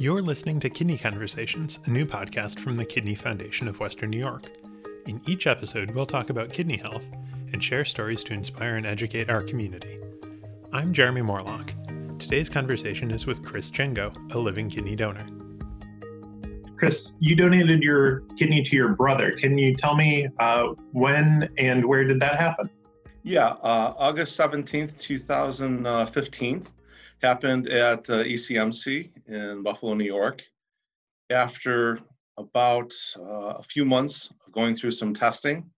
You're listening to Kidney Conversations, a new podcast from the Kidney Foundation of Western New York. In each episode, we'll talk about kidney health and share stories to inspire and educate our community. I'm Jeremy Morlock. Today's conversation is with Chris Jengo, a living kidney donor. Chris, you donated your kidney to your brother. Can you tell me uh, when and where did that happen? Yeah, uh, August 17th, 2015 happened at uh, ECMC in Buffalo, New York. After about uh, a few months of going through some testing,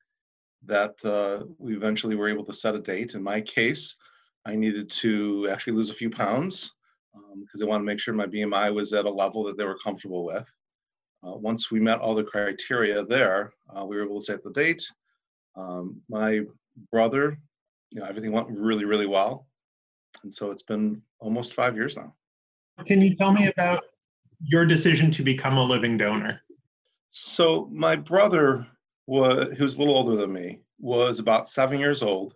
that uh, we eventually were able to set a date. In my case, I needed to actually lose a few pounds because um, I wanted to make sure my BMI was at a level that they were comfortable with. Uh, once we met all the criteria there, uh, we were able to set the date. Um, my brother, you know, everything went really, really well and so it's been almost five years now. Can you tell me about your decision to become a living donor? So my brother was, who's a little older than me, was about seven years old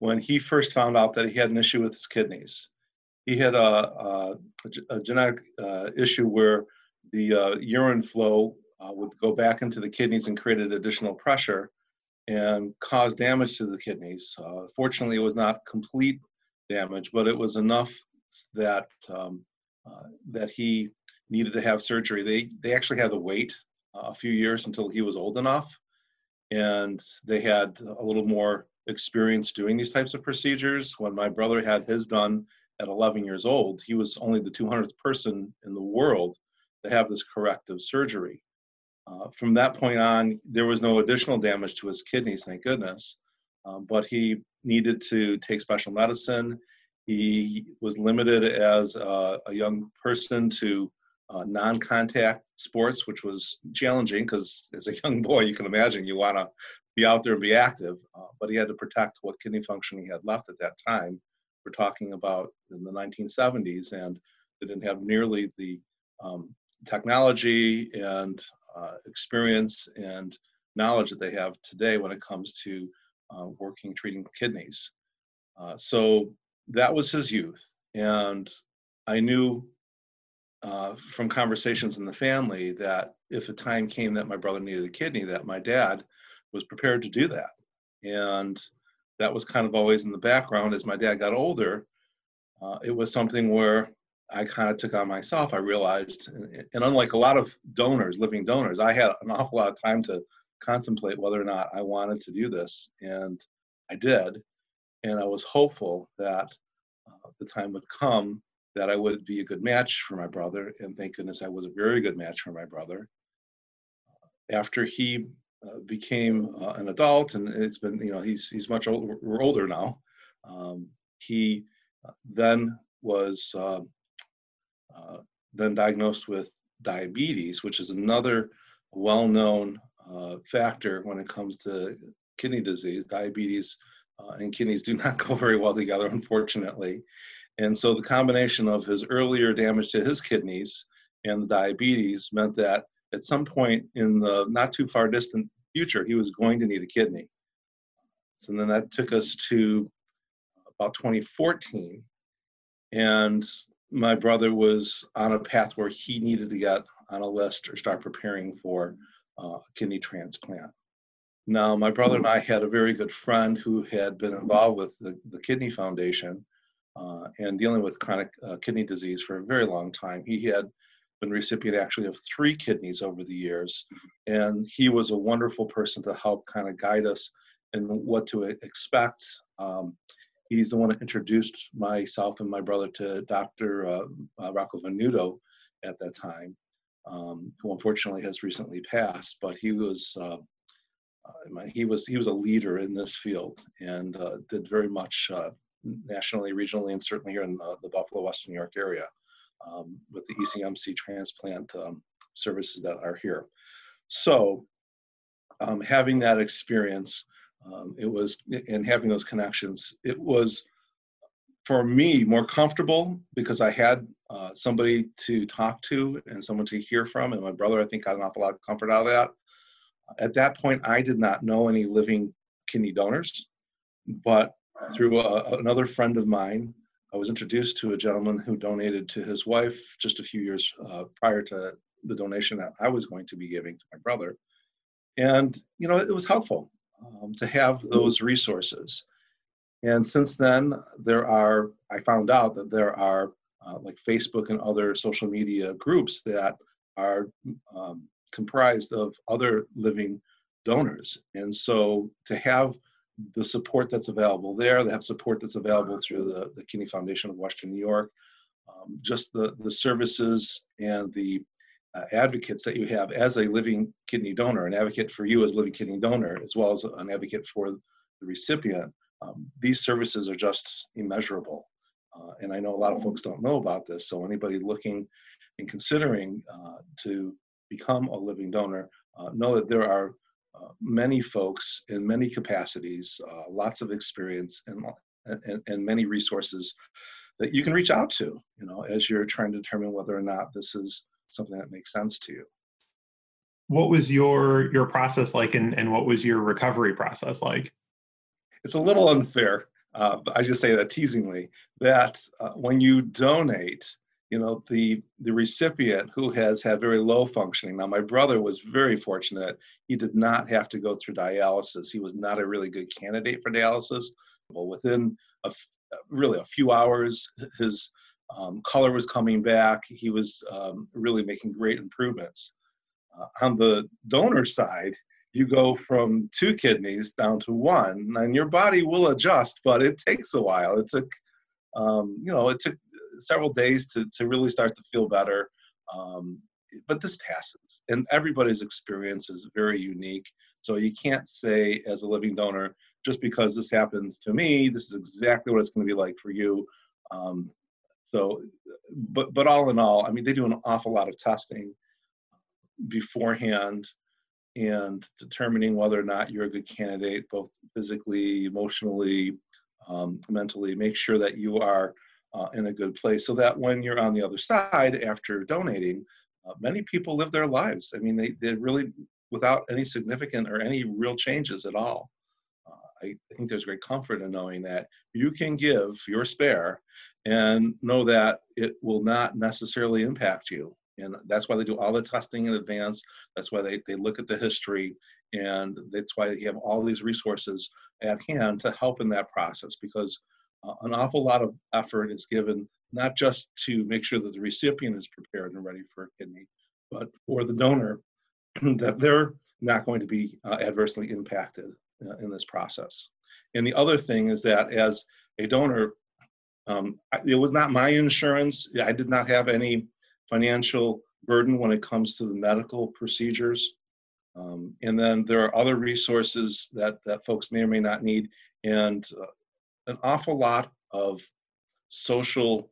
when he first found out that he had an issue with his kidneys. He had a, a, a genetic uh, issue where the uh, urine flow uh, would go back into the kidneys and created additional pressure and cause damage to the kidneys. Uh, fortunately, it was not complete damage, but it was enough that um, uh, that he needed to have surgery. They they actually had to wait uh, a few years until he was old enough, and they had a little more experience doing these types of procedures. When my brother had his done at 11 years old, he was only the 200th person in the world to have this corrective surgery. Uh, from that point on, there was no additional damage to his kidneys, thank goodness. Um, but he needed to take special medicine. He was limited as a, a young person to uh, non-contact sports, which was challenging because as a young boy, you can imagine you want to be out there and be active. Uh, but he had to protect what kidney function he had left at that time. We're talking about in the 1970s, and they didn't have nearly the um, technology and uh, experience and knowledge that they have today when it comes to working treating kidneys. Uh, so that was his youth. And I knew uh, from conversations in the family that if the time came that my brother needed a kidney, that my dad was prepared to do that. And that was kind of always in the background as my dad got older. Uh, it was something where I kind of took on myself. I realized, and, and unlike a lot of donors, living donors, I had an awful lot of time to contemplate whether or not I wanted to do this. And I did. And I was hopeful that uh, the time would come that I would be a good match for my brother. And thank goodness I was a very good match for my brother. After he uh, became uh, an adult, and it's been, you know, he's, he's much older, we're older now. Um, he uh, then was uh, uh, then diagnosed with diabetes, which is another well-known uh, factor when it comes to kidney disease. Diabetes uh, and kidneys do not go very well together, unfortunately. And so the combination of his earlier damage to his kidneys and the diabetes meant that at some point in the not too far distant future, he was going to need a kidney. So then that took us to about 2014. And my brother was on a path where he needed to get on a list or start preparing for uh, kidney transplant. Now, my brother and I had a very good friend who had been involved with the, the Kidney Foundation uh, and dealing with chronic uh, kidney disease for a very long time. He had been recipient actually of three kidneys over the years, and he was a wonderful person to help kind of guide us in what to expect. Um, he's the one that introduced myself and my brother to Dr. Uh, uh, Rocco Venuto at that time um, who unfortunately has recently passed, but he was uh, uh, he was he was a leader in this field and uh, did very much uh, nationally, regionally, and certainly here in the Buffalo, Western New York area um, with the ECMC transplant um, services that are here. So, um, having that experience, um, it was and having those connections, it was for me more comfortable because I had uh, somebody to talk to and someone to hear from. And my brother, I think, got an awful lot of comfort out of that. At that point, I did not know any living kidney donors, but through a, another friend of mine I was introduced to a gentleman who donated to his wife just a few years uh, prior to the donation that I was going to be giving to my brother. And, you know, it was helpful um, to have those resources. And since then, there are, I found out that there are uh, like Facebook and other social media groups that are um, comprised of other living donors. And so to have the support that's available there, they have support that's available through the, the Kidney Foundation of Western New York, um, just the, the services and the uh, advocates that you have as a living kidney donor, an advocate for you as a living kidney donor, as well as an advocate for the recipient. Um, these services are just immeasurable. Uh, and I know a lot of folks don't know about this. So anybody looking and considering uh, to become a living donor, uh, know that there are uh, many folks in many capacities, uh, lots of experience, and, and, and many resources that you can reach out to, you know, as you're trying to determine whether or not this is something that makes sense to you. What was your your process like, and, and what was your recovery process like? It's a little unfair, uh, but I just say that teasingly. That uh, when you donate, you know the the recipient who has had very low functioning now my brother was very fortunate he did not have to go through dialysis he was not a really good candidate for dialysis well within a, really a few hours his um, color was coming back he was um, really making great improvements uh, on the donor side you go from two kidneys down to one and your body will adjust but it takes a while it took um, you know it took several days to, to really start to feel better. Um, but this passes, and everybody's experience is very unique. So you can't say, as a living donor, just because this happens to me, this is exactly what it's going to be like for you. Um, so, but but all in all, I mean, they do an awful lot of testing beforehand and determining whether or not you're a good candidate, both physically, emotionally, um, mentally. Make sure that you are uh, in a good place so that when you're on the other side after donating, uh, many people live their lives. I mean, they, they really, without any significant or any real changes at all. Uh, I, I think there's great comfort in knowing that you can give your spare and know that it will not necessarily impact you. And that's why they do all the testing in advance. That's why they, they look at the history. And that's why you have all these resources at hand to help in that process because uh, an awful lot of effort is given not just to make sure that the recipient is prepared and ready for a kidney, but for the donor that they're not going to be uh, adversely impacted uh, in this process. And the other thing is that as a donor, um, it was not my insurance. I did not have any financial burden when it comes to the medical procedures. Um, and then there are other resources that, that folks may or may not need. And uh, an awful lot of social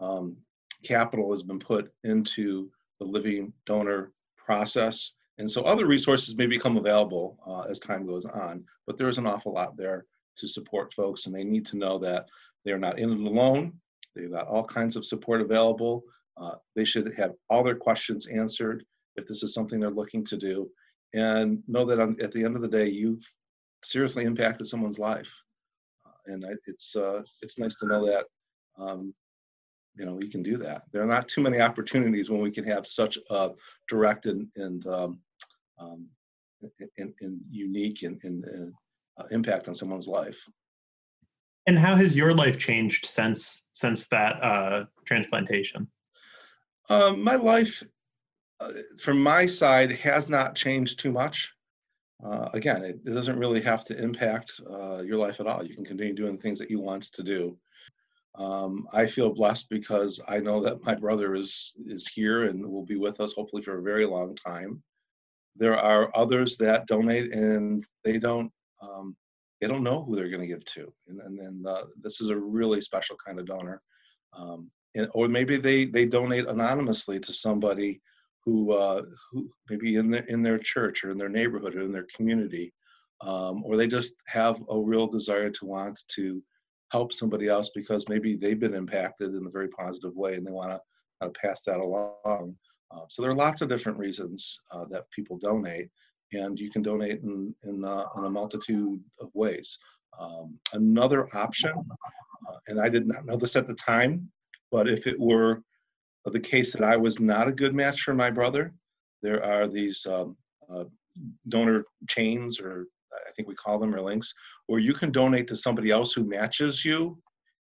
um, capital has been put into the living donor process. And so other resources may become available uh, as time goes on, but there is an awful lot there to support folks, and they need to know that they are not in it alone. They've got all kinds of support available. Uh, they should have all their questions answered if this is something they're looking to do, and know that on, at the end of the day, you've seriously impacted someone's life and I, it's uh, it's nice to know that um, you know we can do that. There are not too many opportunities when we can have such a direct and and um, um, and, and, unique and, and, and uh, impact on someone's life. And how has your life changed since since that uh, transplantation? Uh, my life, uh, from my side, has not changed too much uh, again, it, it, doesn't really have to impact uh, your life at all. You can continue doing the things that you want to do. Um, I feel blessed because I know that my brother is is here and will be with us hopefully for a very long time. There are others that donate and they don't um, they don't know who they're going to give to, and and, and uh, this is a really special kind of donor. Um, or maybe they they donate anonymously to somebody who uh, who maybe in their in their church or in their neighborhood or in their community, um, or they just have a real desire to want to help somebody else because maybe they've been impacted in a very positive way and they want to pass that along. Uh, so there are lots of different reasons uh, that people donate, and you can donate in in uh, on a multitude of ways. Um, another option, uh, and I did not know this at the time, but if it were the case that I was not a good match for my brother, there are these um, uh, donor chains, or I think we call them, or links, where you can donate to somebody else who matches you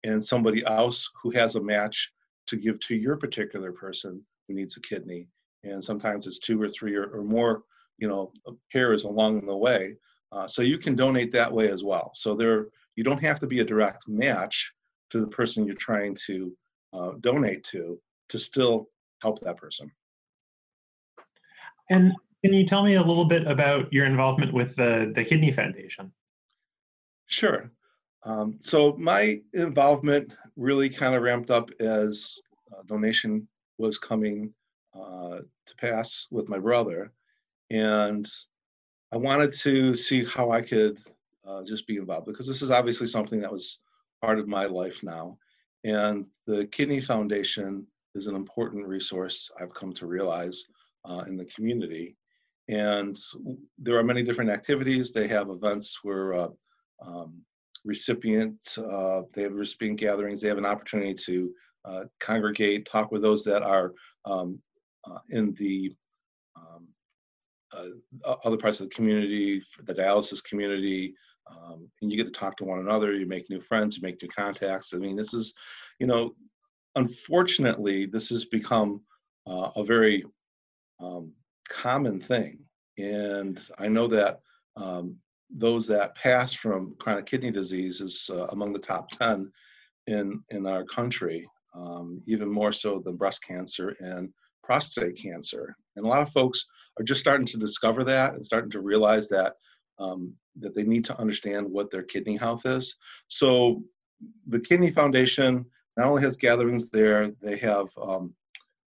and somebody else who has a match to give to your particular person who needs a kidney. And sometimes it's two or three or, or more, you know, pairs along the way. Uh, so you can donate that way as well. So there, you don't have to be a direct match to the person you're trying to uh, donate to to still help that person. And can you tell me a little bit about your involvement with the, the Kidney Foundation? Sure. Um, so my involvement really kind of ramped up as donation was coming uh, to pass with my brother. And I wanted to see how I could uh, just be involved because this is obviously something that was part of my life now. And the Kidney Foundation is an important resource I've come to realize uh, in the community. And there are many different activities. They have events where uh, um, recipients, uh, they have recipient gatherings, they have an opportunity to uh, congregate, talk with those that are um, uh, in the um, uh, other parts of the community, the dialysis community, um, and you get to talk to one another. You make new friends, you make new contacts. I mean, this is, you know, unfortunately, this has become uh, a very um, common thing. And I know that um, those that pass from chronic kidney disease is uh, among the top 10 in, in our country, um, even more so than breast cancer and prostate cancer. And a lot of folks are just starting to discover that and starting to realize that um, that they need to understand what their kidney health is. So the Kidney Foundation not only has gatherings there, they have um,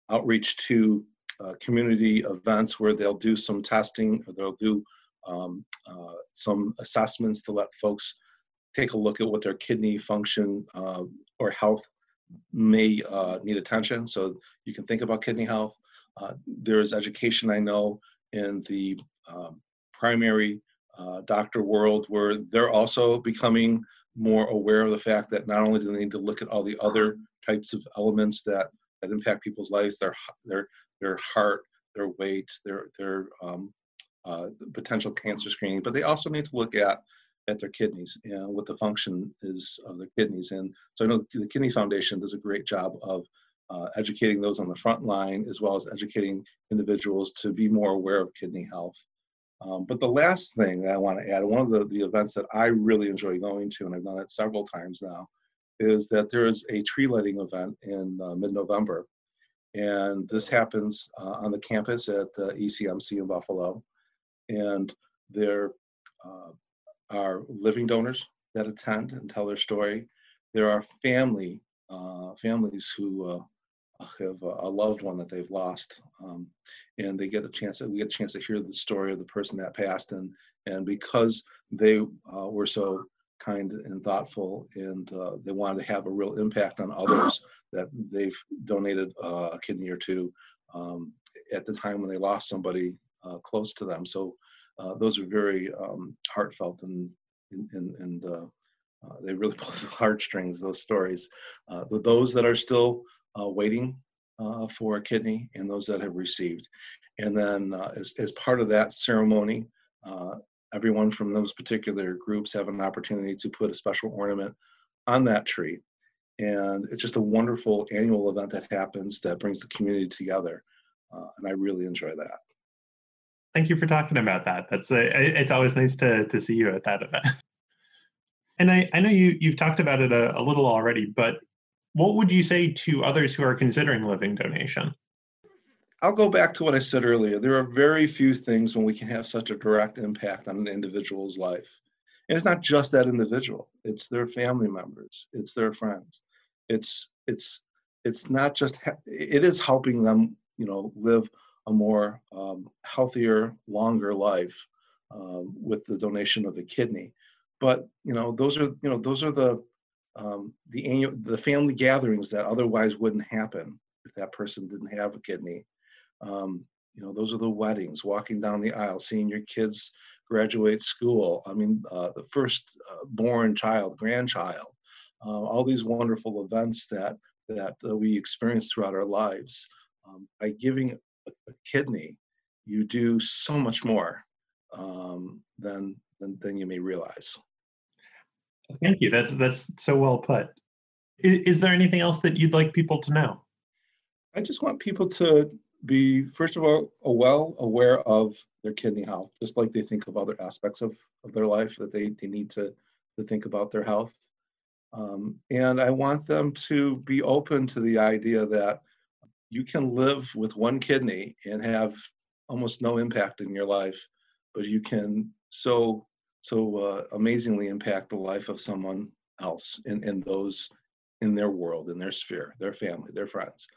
outreach to uh, community events where they'll do some testing or they'll do um, uh, some assessments to let folks take a look at what their kidney function uh, or health may uh, need attention. So you can think about kidney health. Uh, there is education I know in the um, primary uh, doctor world where they're also becoming more aware of the fact that not only do they need to look at all the other types of elements that, that impact people's lives, their their their heart, their weight, their their um, uh, potential cancer screening, but they also need to look at at their kidneys and what the function is of their kidneys. And so I know the Kidney Foundation does a great job of uh, educating those on the front line as well as educating individuals to be more aware of kidney health. Um, but the last thing that I want to add, one of the, the events that I really enjoy going to, and I've done it several times now, is that there is a tree lighting event in uh, mid-November. And this happens uh, on the campus at uh, ECMC in Buffalo. And there uh, are living donors that attend and tell their story. There are family uh, families who uh, have a loved one that they've lost, um, and they get a chance. That we get a chance to hear the story of the person that passed, and and because they uh, were so kind and thoughtful, and uh, they wanted to have a real impact on others, that they've donated uh, a kidney or two um, at the time when they lost somebody uh, close to them. So uh, those are very um, heartfelt and and, and uh, they really pull the heartstrings. Those stories, the those that are still uh, waiting uh, for a kidney and those that have received. And then uh, as, as part of that ceremony, everyone from those particular groups have an opportunity to put a special ornament on that tree. And it's just a wonderful annual event that happens that brings the community together. Uh, and I really enjoy that. Thank you for talking about that. That's a, it's always nice to, to see you at that event. And I, I know you, you've talked about it a, a little already, but what would you say to others who are considering living donation? I'll go back to what I said earlier. There are very few things when we can have such a direct impact on an individual's life. And it's not just that individual, it's their family members, it's their friends. It's it's it's not just it is helping them, you know, live a more um, healthier, longer life um, with the donation of a kidney. But you know, those are you know those are the um, the annual the family gatherings that otherwise wouldn't happen if that person didn't have a kidney. Um, you know, those are the weddings, walking down the aisle, seeing your kids graduate school. I mean, uh, the first uh, born child, grandchild, uh, all these wonderful events that that uh, we experience throughout our lives. Um, by giving a, a, kidney, you do so much more um, than, than than you may realize. Thank you. That's that's so well put. Is, is there anything else that you'd like people to know? I just want people to be first of all well aware of their kidney health, just like they think of other aspects of, of their life that they, they need to, to think about their health. Um, and I want them to be open to the idea that you can live with one kidney and have almost no impact in your life, but you can so so uh, amazingly impact the life of someone else in, in those in their world, in their sphere, their family, their friends.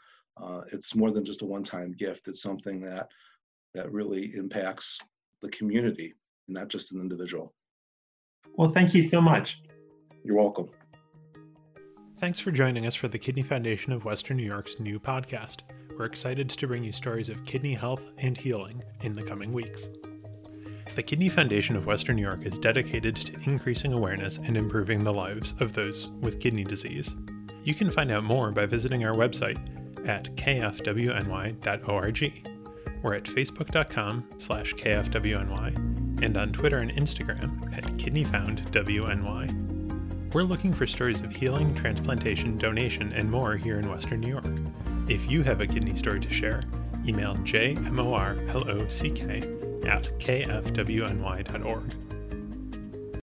Uh, it's more than just a one-time gift. It's something that that really impacts the community, and not just an individual. Well, thank you so much. You're welcome. Thanks for joining us for the Kidney Foundation of Western New York's new podcast. We're excited to bring you stories of kidney health and healing in the coming weeks. The Kidney Foundation of Western New York is dedicated to increasing awareness and improving the lives of those with kidney disease. You can find out more by visiting our website at kfwny.org. We're at facebook.com slash kfwny and on Twitter and Instagram at kidneyfoundwny. We're looking for stories of healing, transplantation, donation, and more here in Western New York. If you have a kidney story to share, email jmorlock at kfwny.org.